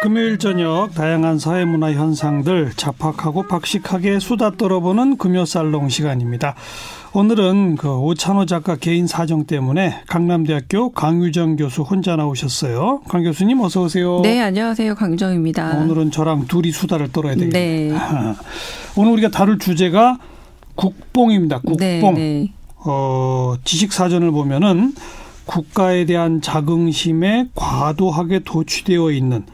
금요일 저녁 다양한 사회문화 현상들 잡학하고 박식하게 수다 떨어보는 금요살롱 시간입니다. 오늘은 그 오찬호 작가 개인 사정 때문에 강남대학교 강유정 교수 혼자 나오셨어요. 강 교수님 어서 오세요. 네, 안녕하세요. 강유정입니다. 오늘은 저랑 둘이 수다를 떨어야 되겠네요. 네. 오늘 우리가 다룰 주제가 국뽕입니다. 국뽕. 네, 네. 어, 지식 사전을 보면은 국가에 대한 자긍심에 과도하게 도취되어 있는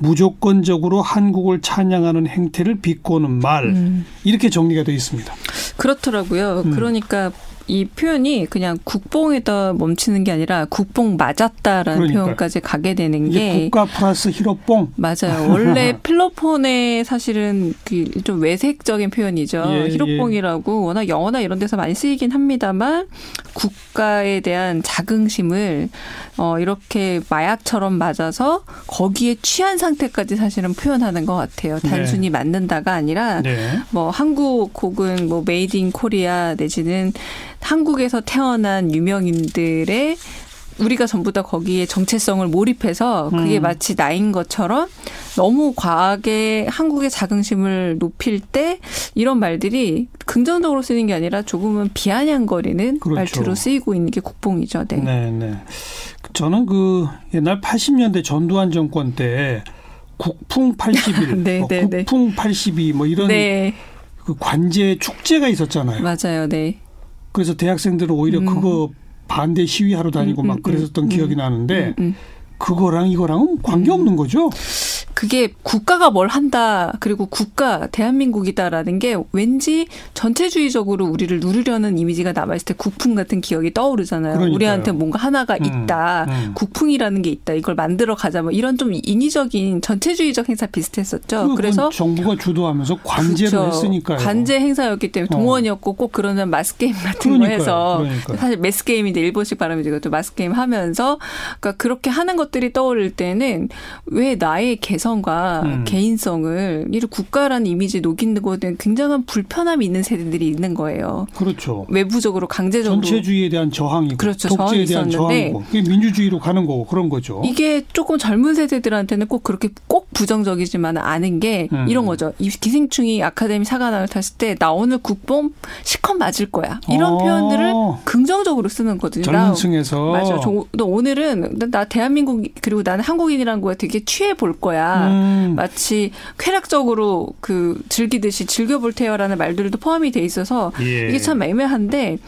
무조건적으로 한국을 찬양하는 행태를 비꼬는 말 음. 이렇게 정리가 되어 있습니다. 그렇더라고요. 음. 그러니까 이 표현이 그냥 국뽕에다 멈추는 게 아니라 국뽕 맞았다라는 그러니까요. 표현까지 가게 되는 게 국가 플러스 히로뽕 맞아요. 원래 필로폰의 사실은 그 좀 외색적인 표현이죠. 예, 히로뽕이라고 워낙 영어나 이런 데서 많이 쓰이긴 합니다만 국가에 대한 자긍심을 어 이렇게 마약처럼 맞아서 거기에 취한 상태까지 사실은 표현하는 것 같아요. 네. 단순히 맞는다가 아니라 네. 뭐 한국 혹은 뭐 made in Korea 내지는 한국에서 태어난 유명인들의 우리가 전부 다 거기에 정체성을 몰입해서 그게 음. 마치 나인 것처럼 너무 과하게 한국의 자긍심을 높일 때 이런 말들이 긍정적으로 쓰는 게 아니라 조금은 비아냥거리는 그렇죠. 말투로 쓰이고 있는 게 국뽕이죠. 네. 네, 네. 저는 그 옛날 80년대 전두환 정권 때 국풍 81, 네, 뭐 네, 네. 국풍 82 뭐 이런 네, 그 관제 축제가 있었잖아요. 맞아요. 네. 그래서 대학생들은 오히려 음. 그거 반대 시위하러 다니고 음, 막 음, 그랬었던 음, 기억이 나는데 음, 음. 그거랑 이거랑은 관계 없는 거죠. 그게 국가가 뭘 한다 그리고 국가 대한민국이다라는 게 왠지 전체주의적으로 우리를 누르려는 이미지가 남아있을 때 국풍 같은 기억이 떠오르잖아요. 그러니까요. 우리한테 뭔가 하나가 음, 있다. 음. 국풍이라는 게 있다. 이걸 만들어 가자. 뭐 이런 좀 인위적인 전체주의적 행사 비슷했었죠. 그래서 정부가 주도하면서 관제를 그렇죠. 했으니까요. 관제 행사였기 때문에 어. 동원이었고 꼭 그러는 마스 게임 같은 그러니까요. 거 해서 그러니까요. 사실 매스 게임인데 일본식 발음이죠. 또 마스 게임 하면서 그러니까 그렇게 하는 것들이 떠오를 때는 왜 나의 개성 과 음. 개인성을 이 국가라는 이미지 녹이는 것에 굉장한 불편함이 있는 세대들이 있는 거예요. 그렇죠. 외부적으로 강제적으로 전체주의에 대한 저항이고 그렇죠. 독재에 대한 저항이고 그게 민주주의로 가는 거고 그런 거죠. 이게 조금 젊은 세대들한테는 꼭 그렇게 꼭 부정적이지만 않은 게 음. 이런 거죠. 이 기생충이 아카데미 사관왕을 탔을 때 나 오늘 국뽕 시컷 맞을 거야. 이런 어. 표현들을 긍정적으로 쓰는 거거든요. 나- 젊은 층에서 맞아. 저, 너 오늘은 나, 나 대한민국 그리고 나는 한국인이라는 거에 되게 취해 볼 거야. 음. 마치 쾌락적으로 그 즐기듯이 즐겨볼 테요라는 말들도 포함이 돼 있어서 예. 이게 참 애매한데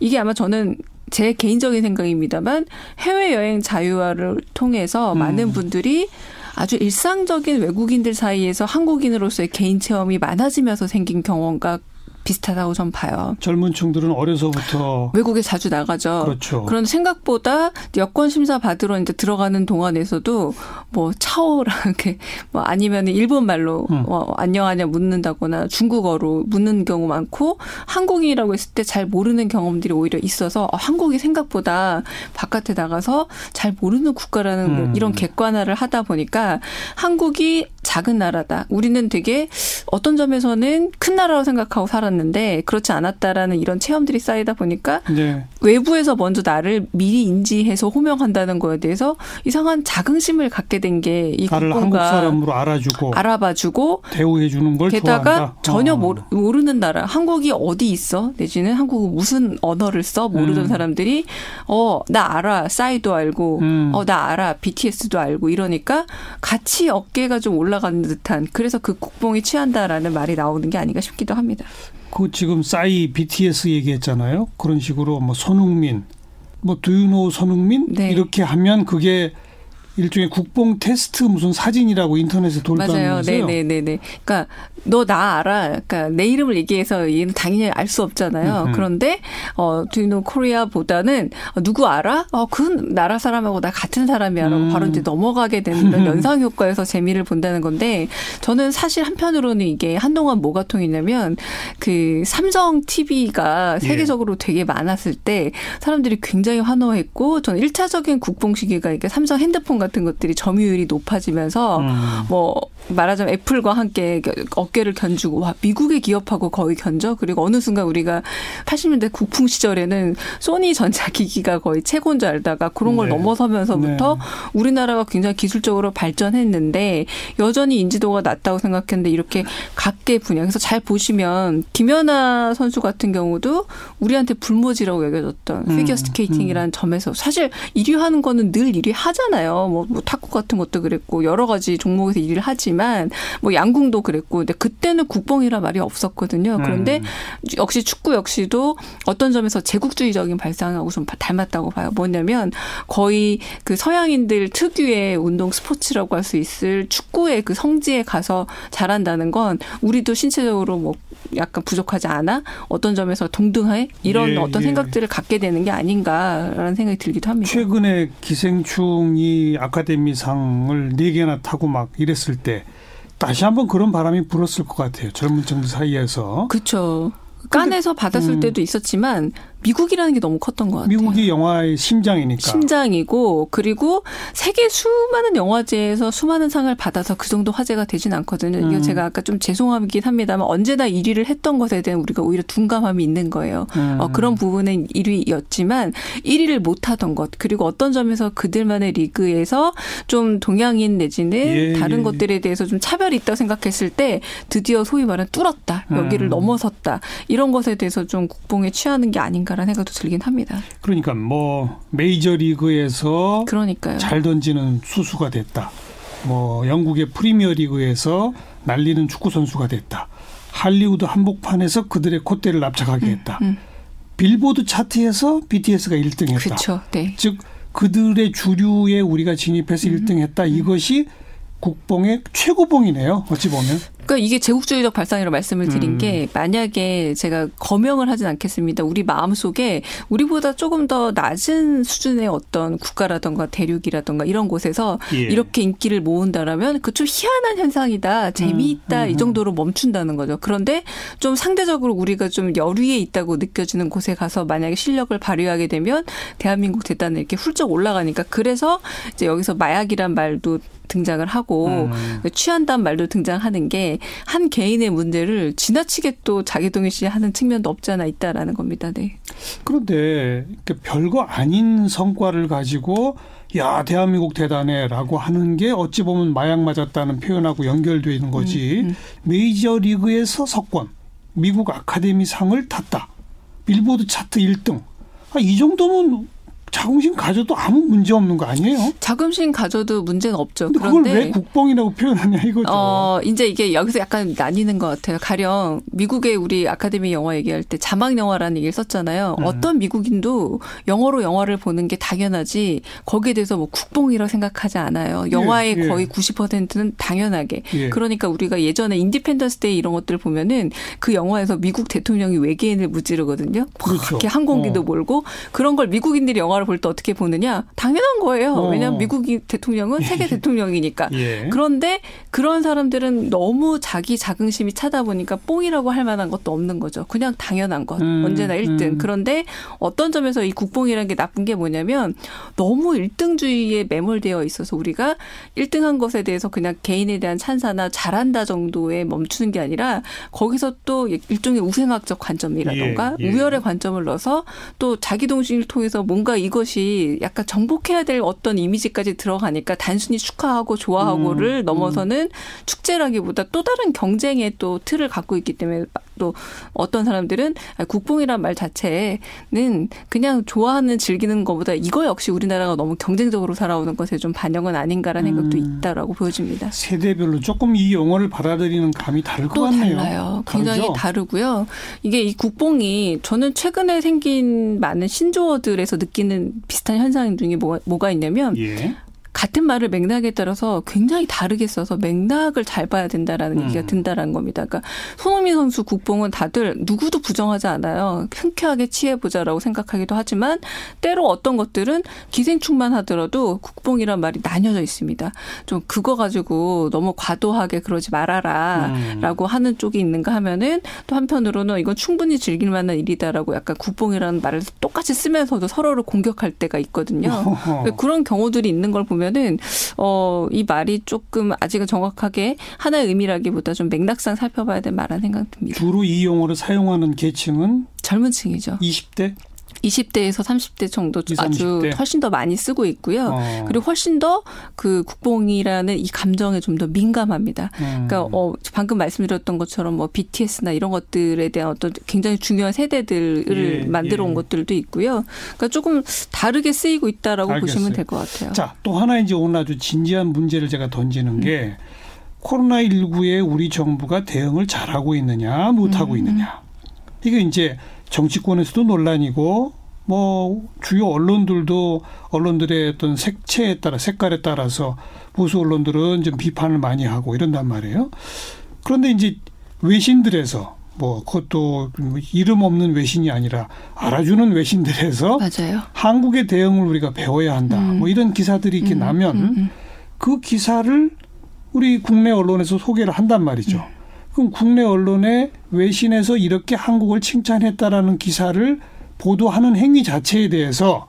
이게 아마 저는 제 개인적인 생각입니다만 해외 여행 자유화를 통해서 음. 많은 분들이 아주 일상적인 외국인들 사이에서 한국인으로서의 개인 체험이 많아지면서 생긴 경험과 비슷하다고 전 봐요. 젊은 층들은 어려서부터 외국에 자주 나가죠. 그렇죠. 그런 생각보다 여권 심사 받으러 이제 들어가는 동안에서도 뭐 차오랑 이렇게 뭐 아니면 일본 말로 음. 어, 안녕하냐 묻는다거나 중국어로 묻는 경우 많고 한국인이라고 했을 때 잘 모르는 경험들이 오히려 있어서 어, 한국이 생각보다 바깥에 나가서 잘 모르는 국가라는 뭐 음. 이런 객관화를 하다 보니까 한국이 작은 나라다. 우리는 되게 어떤 점에서는 큰 나라로 생각하고 살았는데 그렇지 않았다라는 이런 체험들이 쌓이다 보니까 네. 외부에서 먼저 나를 미리 인지해서 호명한다는 거에 대해서 이상한 자긍심을 갖게 된 게 이 국뽕과 사람으로 알아주고 알아봐주고 대우해 주는 걸 게다가 좋아한다. 전혀 어. 모르, 모르는 나라 한국이 어디 있어 내지는 한국 무슨 언어를 써 모르던 음. 사람들이 어 나 알아 싸이도 알고 음. 어나 알아 BTS도 알고 이러니까 같이 어깨가 좀 올라 가는 듯한 그래서 그 국뽕이 취한다라는 말이 나오는 게 아닌가 싶기도 합니다. 그 지금 싸이 BTS 얘기했잖아요. 그런 식으로 뭐 손흥민, 뭐 두유노 손흥민 네. 이렇게 하면 그게 일종의 국뽕 테스트 무슨 사진이라고 인터넷에 돌다는 맞아요. 거죠. 네네네 네. 그러니까 너 나 알아. 그러니까 내 이름을 얘기해서 얘는 당연히 알 수 없잖아요. 음흠. 그런데 어 두유노 코리아보다는 어, 누구 알아? 어, 그 나라 사람하고 나 같은 사람이야라고 음. 바로 이제 넘어가게 되는 이런 연상 효과에서 재미를 본다는 건데 저는 사실 한편으로는 이게 한동안 뭐가 통했냐면 그 삼성 TV가 예. 세계적으로 되게 많았을 때 사람들이 굉장히 환호했고 저는 1차적인 국뽕 시기가 이게 삼성 핸드폰 같은 것들이 점유율이 높아지면서 음. 뭐 말하자면 애플과 함께 어깨를 견주고 와 미국의 기업하고 거의 견져 그리고 어느 순간 우리가 80년대 국풍 시절에는 소니 전자기기가 거의 최고인 줄 알다가 그런 걸 네. 넘어서면서부터 네. 우리나라가 굉장히 기술적으로 발전했는데 여전히 인지도가 낮다고 생각했는데 이렇게 각계 분야 그래서 잘 보시면 김연아 선수 같은 경우도 우리한테 불모지라고 여겨졌던 음, 피겨 스케이팅이라는 음. 점에서 사실 1위 하는 거는 늘 1위 하잖아요. 뭐, 뭐 탁구 같은 것도 그랬고 여러 가지 종목에서 1위를 하지 만 뭐 양궁도 그랬고 근데 그때는 국뽕이라 말이 없었거든요. 그런데 음. 역시 축구 역시도 어떤 점에서 제국주의적인 발상하고 좀 닮았다고 봐요. 뭐냐면 거의 그 서양인들 특유의 운동 스포츠라고 할 수 있을 축구의 그 성지에 가서 잘한다는 건 우리도 신체적으로 뭐 약간 부족하지 않아? 어떤 점에서 동등해? 이런 예, 어떤 예. 생각들을 갖게 되는 게 아닌가라는 생각이 들기도 합니다. 최근에 기생충이 아카데미상을 네 개나 타고 막 이랬을 때 다시 한번 그런 바람이 불었을 것 같아요. 젊은 층들 사이에서. 그렇죠. 깐에서 받았을 음. 때도 있었지만 미국이라는 게 너무 컸던 것 같아요. 미국이 영화의 심장이니까. 심장이고 그리고 세계 수많은 영화제에서 수많은 상을 받아서 그 정도 화제가 되진 않거든요. 음. 이거 제가 아까 좀 죄송하긴 합니다만 언제나 1위를 했던 것에 대한 우리가 오히려 둔감함이 있는 거예요. 음. 어, 그런 부분은 1위였지만 1위를 못하던 것 그리고 어떤 점에서 그들만의 리그에서 좀 동양인 내지는 예, 다른 예, 것들에 대해서 좀 차별이 있다고 생각했을 때 드디어 소위 말하는 뚫었다 여기를 음. 넘어섰다 이런 것에 대해서 좀 국뽕에 취하는 게 아닌가. 않을까라는 생각도 들긴 합니다. 그러니까 뭐 메이저 리그에서 그러니까요. 잘 던지는 수수가 됐다. 뭐 영국의 프리미어 리그에서 날리는 축구 선수가 됐다. 할리우드 한복판에서 그들의 콧대를 납작하게 음, 했다. 음, 음. 빌보드 차트에서 BTS가 1등했다. 그렇죠. 네. 즉 그들의 주류에 우리가 진입해서 음, 1등했다. 이것이 국뽕의 최고봉이네요. 어찌 보면. 그러니까 이게 제국주의적 발상이라고 말씀을 드린 음. 게 만약에 제가 거명을 하진 않겠습니다. 우리 마음속에 우리보다 조금 더 낮은 수준의 어떤 국가라던가 대륙이라던가 이런 곳에서 예. 이렇게 인기를 모은다라면 그 좀 희한한 현상이다. 재미있다. 음. 음. 이 정도로 멈춘다는 거죠. 그런데 좀 상대적으로 우리가 좀 여류에 있다고 느껴지는 곳에 가서 만약에 실력을 발휘하게 되면 대한민국 대단히 이렇게 훌쩍 올라가니까 그래서 이제 여기서 마약이란 말도 등장을 하고 음. 취한다는 말도 등장하는 게한 개인의 문제를 지나치게 또 자기 동일시하는 측면도 없지 않아 있다라는 겁니다. 네. 그런데 별거 아닌 성과를 가지고 야 대한민국 대단해라고 하는 게 어찌 보면 마약 맞았다는 표현하고 연결되어 있는 거지 음, 음. 메이저 리그에서 석권 미국 아카데미 상을 탔다 빌보드 차트 1등 아, 이 정도면 자긍심 가져도 아무 문제 없는 거 아니에요? 자긍심 가져도 문제는 없죠. 근데 그걸 왜 국뽕이라고 표현하냐 이거죠. 어, 이제 이게 여기서 약간 나뉘는 것 같아요. 가령 미국의 우리 아카데미 영화 얘기할 때 자막 영화라는 얘기를 썼잖아요. 음. 어떤 미국인도 영어로 영화를 보는 게 당연하지 거기에 대해서 뭐 국뽕이라고 생각하지 않아요. 영화의 예, 예. 거의 90%는 당연하게. 예. 그러니까 우리가 예전에 Independence Day 이런 것들을 보면은 그 영화에서 미국 대통령이 외계인을 무찌르거든요. 그렇죠. 그렇게 항공기도 어. 몰고 그런 걸 미국인들이 영화 를 볼 때 어떻게 보느냐 당연한 거예요. 어. 왜냐하면 미국 대통령은 세계 예. 대통령이니까. 예. 그런데 그런 사람들은 너무 자기 자긍심이 차다 보니까 뽕이라고 할 만한 것도 없는 거죠. 그냥 당연한 것. 음. 언제나 1등. 음. 그런데 어떤 점에서 이 국뽕이라는 게 나쁜 게 뭐냐면 너무 1등주의에 매몰되어 있어서 우리가 1등한 것에 대해서 그냥 개인에 대한 찬사나 잘한다 정도에 멈추는 게 아니라 거기서 또 일종의 우생학적 관점이라던가 예. 예. 우열의 관점을 넣어서 또 자기 동심을 통해서 뭔가 이거 이것이 약간 정복해야 될 어떤 이미지까지 들어가니까 단순히 축하하고 좋아하고를 음, 넘어서는 음. 축제라기보다 또 다른 경쟁의 또 틀을 갖고 있기 때문에 또 어떤 사람들은 국뽕이란 말 자체는 그냥 좋아하는 즐기는 것보다 이거 역시 우리나라가 너무 경쟁적으로 살아오는 것에 좀 반영은 아닌가라는 음. 생각도 있다라고 보여집니다. 세대별로 조금 이 용어를 받아들이는 감이 다를 것 같네요. 달라요. 굉장히 다르죠? 다르고요. 이게 이 국뽕이 저는 최근에 생긴 많은 신조어들에서 느끼는 비슷한 현상 중에 뭐가, 뭐가 있냐면 예. 같은 말을 맥락에 따라서 굉장히 다르게 써서 맥락을 잘 봐야 된다라는 음. 얘기가 든다라는 겁니다. 그러니까 손흥민 선수 국뽕은 다들 누구도 부정하지 않아요. 흔쾌하게 취해보자라고 생각하기도 하지만 때로 어떤 것들은 기생충만 하더라도 국뽕이란 말이 나뉘어져 있습니다. 좀 그거 가지고 너무 과도하게 그러지 말아라라고 음. 하는 쪽이 있는가 하면은 또 한편으로는 이건 충분히 즐길 만한 일이다라고 약간 국뽕이라는 말을 똑같이 쓰면서도 서로를 공격할 때가 있거든요. 그런 경우들이 있는 걸 보면 보면은 어, 이 말이 조금 아직은 정확하게 하나의 의미라기보다 좀 맥락상 살펴봐야 될 말한 생각 듭니다. 주로 이 용어를 사용하는 계층은 젊은 층이죠. 20대? 20대에서 30대 정도 20, 아주 30대. 훨씬 더 많이 쓰고 있고요. 어. 그리고 훨씬 더 그 국뽕이라는 이 감정에 좀 더 민감합니다. 음. 그러니까 어 방금 말씀드렸던 것처럼 뭐 BTS나 이런 것들에 대한 어떤 굉장히 중요한 세대들을 예, 만들어 온 예. 것들도 있고요. 그러니까 조금 다르게 쓰이고 있다라고 알겠어요. 보시면 될 것 같아요. 자, 또 하나 이제 오늘 아주 진지한 문제를 제가 음. 던지는 게 코로나19에 우리 정부가 대응을 잘하고 있느냐, 못하고 음. 있느냐. 이게 이제 정치권에서도 논란이고 뭐 주요 언론들도 언론들의 어떤 색채에 따라 색깔에 따라서 보수 언론들은 좀 비판을 많이 하고 이런단 말이에요. 그런데 이제 외신들에서 뭐 그것도 이름 없는 외신이 아니라 알아주는 외신들에서 맞아요. 한국의 대응을 우리가 배워야 한다. 음. 뭐 이런 기사들이 이렇게 음, 나면 음, 음. 그 기사를 우리 국내 언론에서 소개를 한단 말이죠. 음. 그럼 국내 언론에 외신에서 이렇게 한국을 칭찬했다라는 기사를 보도하는 행위 자체에 대해서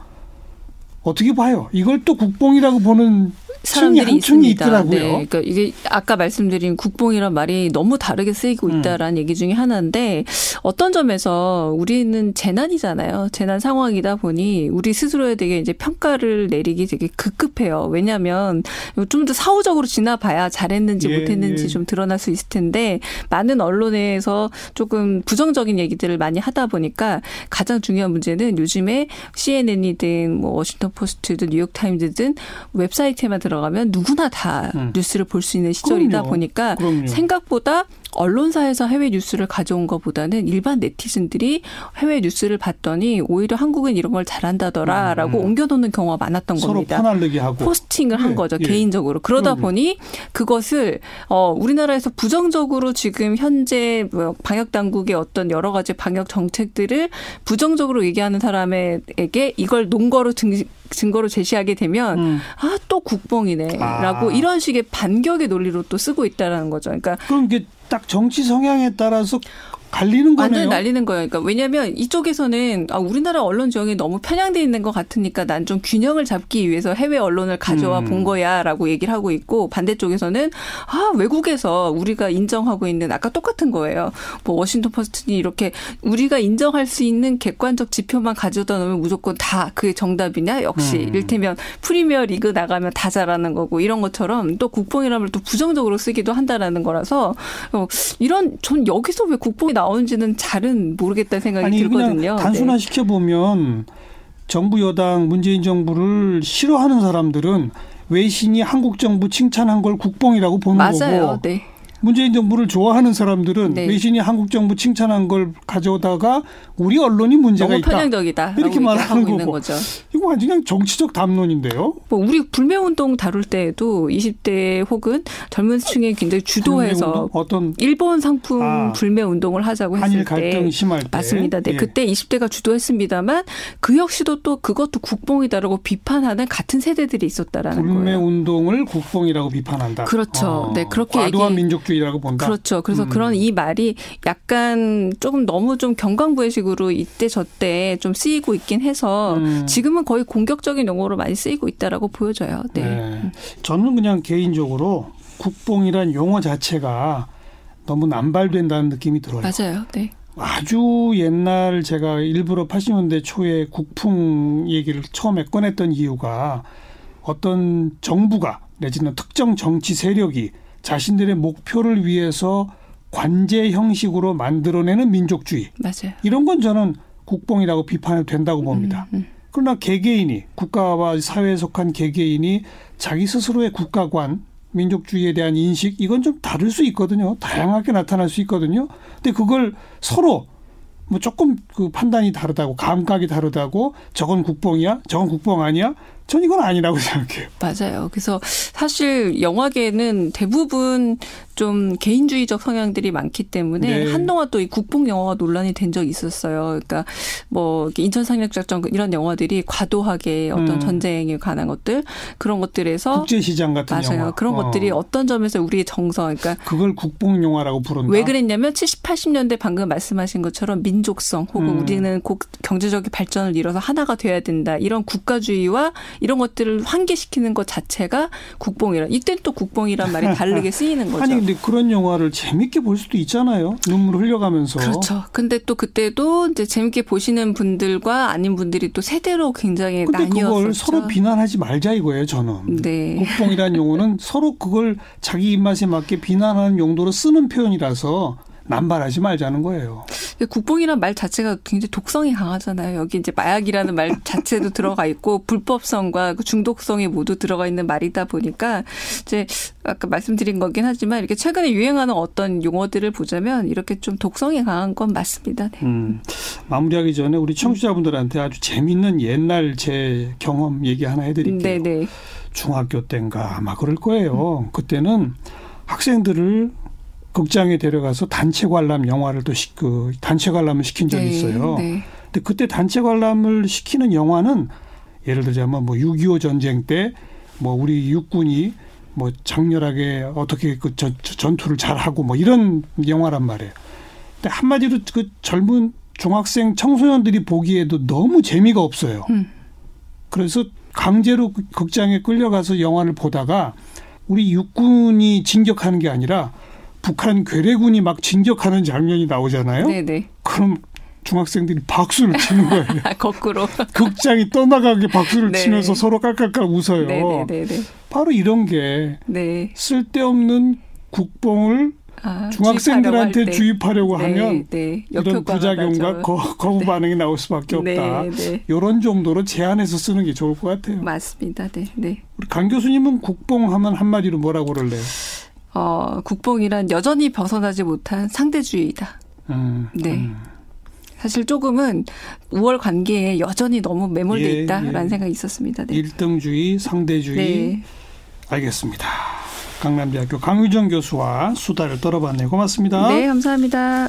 어떻게 봐요? 이걸 또 국뽕이라고 보는 사람들이 있습니다. 있더라고요. 네, 그러니까 이게 아까 말씀드린 국뽕이란 말이 너무 다르게 쓰이고 음. 있다라는 얘기 중에 하나인데 어떤 점에서 우리는 재난이잖아요. 재난 상황이다 보니 우리 스스로에 되게 이제 평가를 내리기 되게 급급해요. 왜냐하면 좀 더 사후적으로 지나봐야 잘했는지 예, 못했는지 예. 좀 드러날 수 있을 텐데 많은 언론에서 조금 부정적인 얘기들을 많이 하다 보니까 가장 중요한 문제는 요즘에 CNN이든 뭐 워싱턴 포스트든 뉴욕 타임즈든 웹사이트에만 들어가면 누구나 다 음. 뉴스를 볼 수 있는 시절이다 그럼요. 보니까 그럼요. 생각보다 언론사에서 해외 뉴스를 가져온 것보다는 일반 네티즌들이 해외 뉴스를 봤더니 오히려 한국은 이런 걸 잘한다더라라고 음, 음. 옮겨놓는 경우가 많았던 서로 겁니다. 퍼날르기 하고 포스팅을 한 예, 거죠 예. 개인적으로 그러다 그럼요. 보니 그것을 어 우리나라에서 부정적으로 지금 현재 뭐 방역 당국의 어떤 여러 가지 방역 정책들을 부정적으로 얘기하는 사람에게 이걸 논거로 증, 증거로 제시하게 되면 음. 아또 국뽕이네라고 아. 이런 식의 반격의 논리로 또 쓰고 있다라는 거죠. 그러니까 그럼 이게 딱 정치 성향에 따라서 갈리는 거네요. 완전히 날리는 거예요. 그러니까 왜냐하면 이쪽에서는 아, 우리나라 언론 지형이 너무 편향돼 있는 것 같으니까 난 좀 균형을 잡기 위해서 해외 언론을 가져와 음. 본 거야라고 얘기를 하고 있고 반대쪽에서는 아 외국에서 우리가 인정하고 있는 아까 똑같은 거예요. 뭐 워싱턴 포스트니 이렇게 우리가 인정할 수 있는 객관적 지표만 가져다 놓으면 무조건 다 그게 정답이냐 역시 음. 이를테면 프리미어 리그 나가면 다 잘하는 거고 이런 것처럼 또 국뽕이라는 걸또 부정적으로 쓰기도 한다라는 거라서 어, 이런 전 여기서 왜 국뽕이 나오는지는 잘은 모르겠다는 생각이 아니 들거든요. 네. 단순화 시켜 보면 정부 여당 문재인 정부를 싫어하는 사람들은 외신이 한국 정부 칭찬한 걸 국뽕이라고 보는 맞아요. 거고 네. 문재인 정부를 좋아하는 사람들은 네. 외신이 한국 정부 칭찬한 걸 가져오다가 우리 언론이 문제가 너무. 편향적이다. 이렇게 말하는 거고. 거죠. 이거 완전 그냥 정치적 담론인데요. 뭐 우리 불매 운동 다룰 때에도 20대 혹은 젊은 층에 굉장히 주도해서? 어떤 일본 상품 아. 불매 운동을 하자고 한일 했을 갈등 때 심할 때 맞습니다. 네. 예. 그때 20대가 주도했습니다만 그 역시도 또 그것도 국뽕이다라고 비판하는 같은 세대들이 있었다라는 불매 거예요. 운동을 국뽕이라고 비판한다. 그렇죠. 네, 그렇게 과도한 얘기- 민족주의라고 본다. 그렇죠. 그래서 음. 그런 이 말이 약간 조금 너무 좀 경강부회식으로 이때 저때 좀 쓰이고 있긴 해서 음. 지금은 거의 공격적인 용어로 많이 쓰이고 있다라고 보여져요. 네. 네. 저는 그냥 개인적으로 국뽕이란 용어 자체가 너무 남발된다는 느낌이 들어요. 맞아요. 네. 아주 옛날 제가 일부러 80년대 초에 국풍 얘기를 처음에 꺼냈던 이유가 어떤 정부가 내지는 특정 정치 세력이 자신들의 목표를 위해서 관제 형식으로 만들어내는 민족주의 맞아요. 이런 건 저는 국뽕이라고 비판해도 된다고 봅니다. 음, 음. 그러나 개개인이 국가와 사회에 속한 개개인이 자기 스스로의 국가관 민족주의에 대한 인식 이건 좀 다를 수 있거든요. 다양하게 나타날 수 있거든요. 근데 그걸 서로 뭐 조금 그 판단이 다르다고 감각이 다르다고 저건 국뽕이야, 저건 국뽕 아니야? 전 이건 아니라고 생각해요. 맞아요. 그래서 사실 영화계는 대부분 좀 개인주의적 성향들이 많기 때문에 네. 한동안 또 이 국뽕 영화가 논란이 된 적이 있었어요. 그러니까 뭐 인천 상륙 작전 이런 영화들이 과도하게 어떤 음. 전쟁에 관한 것들 그런 것들에서 국제 시장 같은 맞아요. 영화. 그런 어. 것들이 어떤 점에서 우리의 정서, 그러니까 그걸 국뽕 영화라고 부른다. 왜 그랬냐면 70, 80년대 방금 말씀하신 것처럼 민족성 혹은 음. 우리는 꼭 경제적인 발전을 이뤄서 하나가 돼야 된다. 이런 국가주의와 이런 것들을 환기시키는 것 자체가 국뽕이라. 이땐 또 국뽕이란 말이 다르게 쓰이는 거죠. 아니 근데 그런 영화를 재밌게 볼 수도 있잖아요. 눈물 흘려가면서. 그렇죠. 근데 또 그때도 이제 재밌게 보시는 분들과 아닌 분들이 또 세대로 굉장히 나뉘었었죠. 그걸 서로 비난하지 말자 이거예요, 저는. 네. 국뽕이라는 용어는 서로 그걸 자기 입맛에 맞게 비난하는 용도로 쓰는 표현이라서 남발하지 말자는 거예요. 국뽕이란 말 자체가 굉장히 독성이 강하잖아요. 여기 이제 마약이라는 말 자체도 들어가 있고 불법성과 그 중독성이 모두 들어가 있는 말이다 보니까 이제 아까 말씀드린 거긴 하지만 이렇게 최근에 유행하는 어떤 용어들을 보자면 이렇게 좀 독성이 강한 건 맞습니다. 네. 음, 마무리하기 전에 우리 청취자분들한테 아주 재밌는 옛날 제 경험 얘기 하나 해드릴게요. 네네. 중학교 때인가 아마 그럴 거예요. 그때는 학생들을 극장에 데려가서 단체 관람 영화를 또 시, 그 단체 관람을 시킨 적이 있어요. 네. 근데 그때 단체 관람을 시키는 영화는 예를 들자면 뭐 6.25 전쟁 때 뭐 우리 육군이 뭐 장렬하게 어떻게 그 전, 전투를 잘하고 뭐 이런 영화란 말이에요. 근데 한마디로 그 젊은 중학생 청소년들이 보기에도 너무 재미가 없어요. 음. 그래서 강제로 그 극장에 끌려가서 영화를 보다가 우리 육군이 진격하는 게 아니라 북한 괴뢰군이 막 진격하는 장면이 나오잖아요. 네네. 그럼 중학생들이 박수를 치는 거예요. 아, 거꾸로. 극장이 떠나가게 박수를 네. 치면서 서로 깔깔깔 웃어요. 네네네네. 바로 이런 게 네. 쓸데없는 국뽕을 아, 중학생들한테 주입하려고. 주입하려고 네, 하면 네. 이런 부작용과. 거, 거부 반응이 나올 수밖에 없다. 네, 네. 이런 정도로 제한해서 쓰는 게 좋을 것 같아요. 맞습니다. 네, 네. 우리 강 교수님은 국뽕 하면 한마디로 뭐라고 그럴래요? 어, 국뽕이란 여전히 벗어나지 못한 상대주의이다. 음, 네. 음. 사실 조금은 우월 관계에 여전히 너무 매몰돼 예, 있다라는 예. 생각이 있었습니다. 네. 일등주의, 상대주의. 네. 알겠습니다. 강남대학교 강유정 교수와 수다를 떨어봤네요. 고맙습니다. 네, 감사합니다.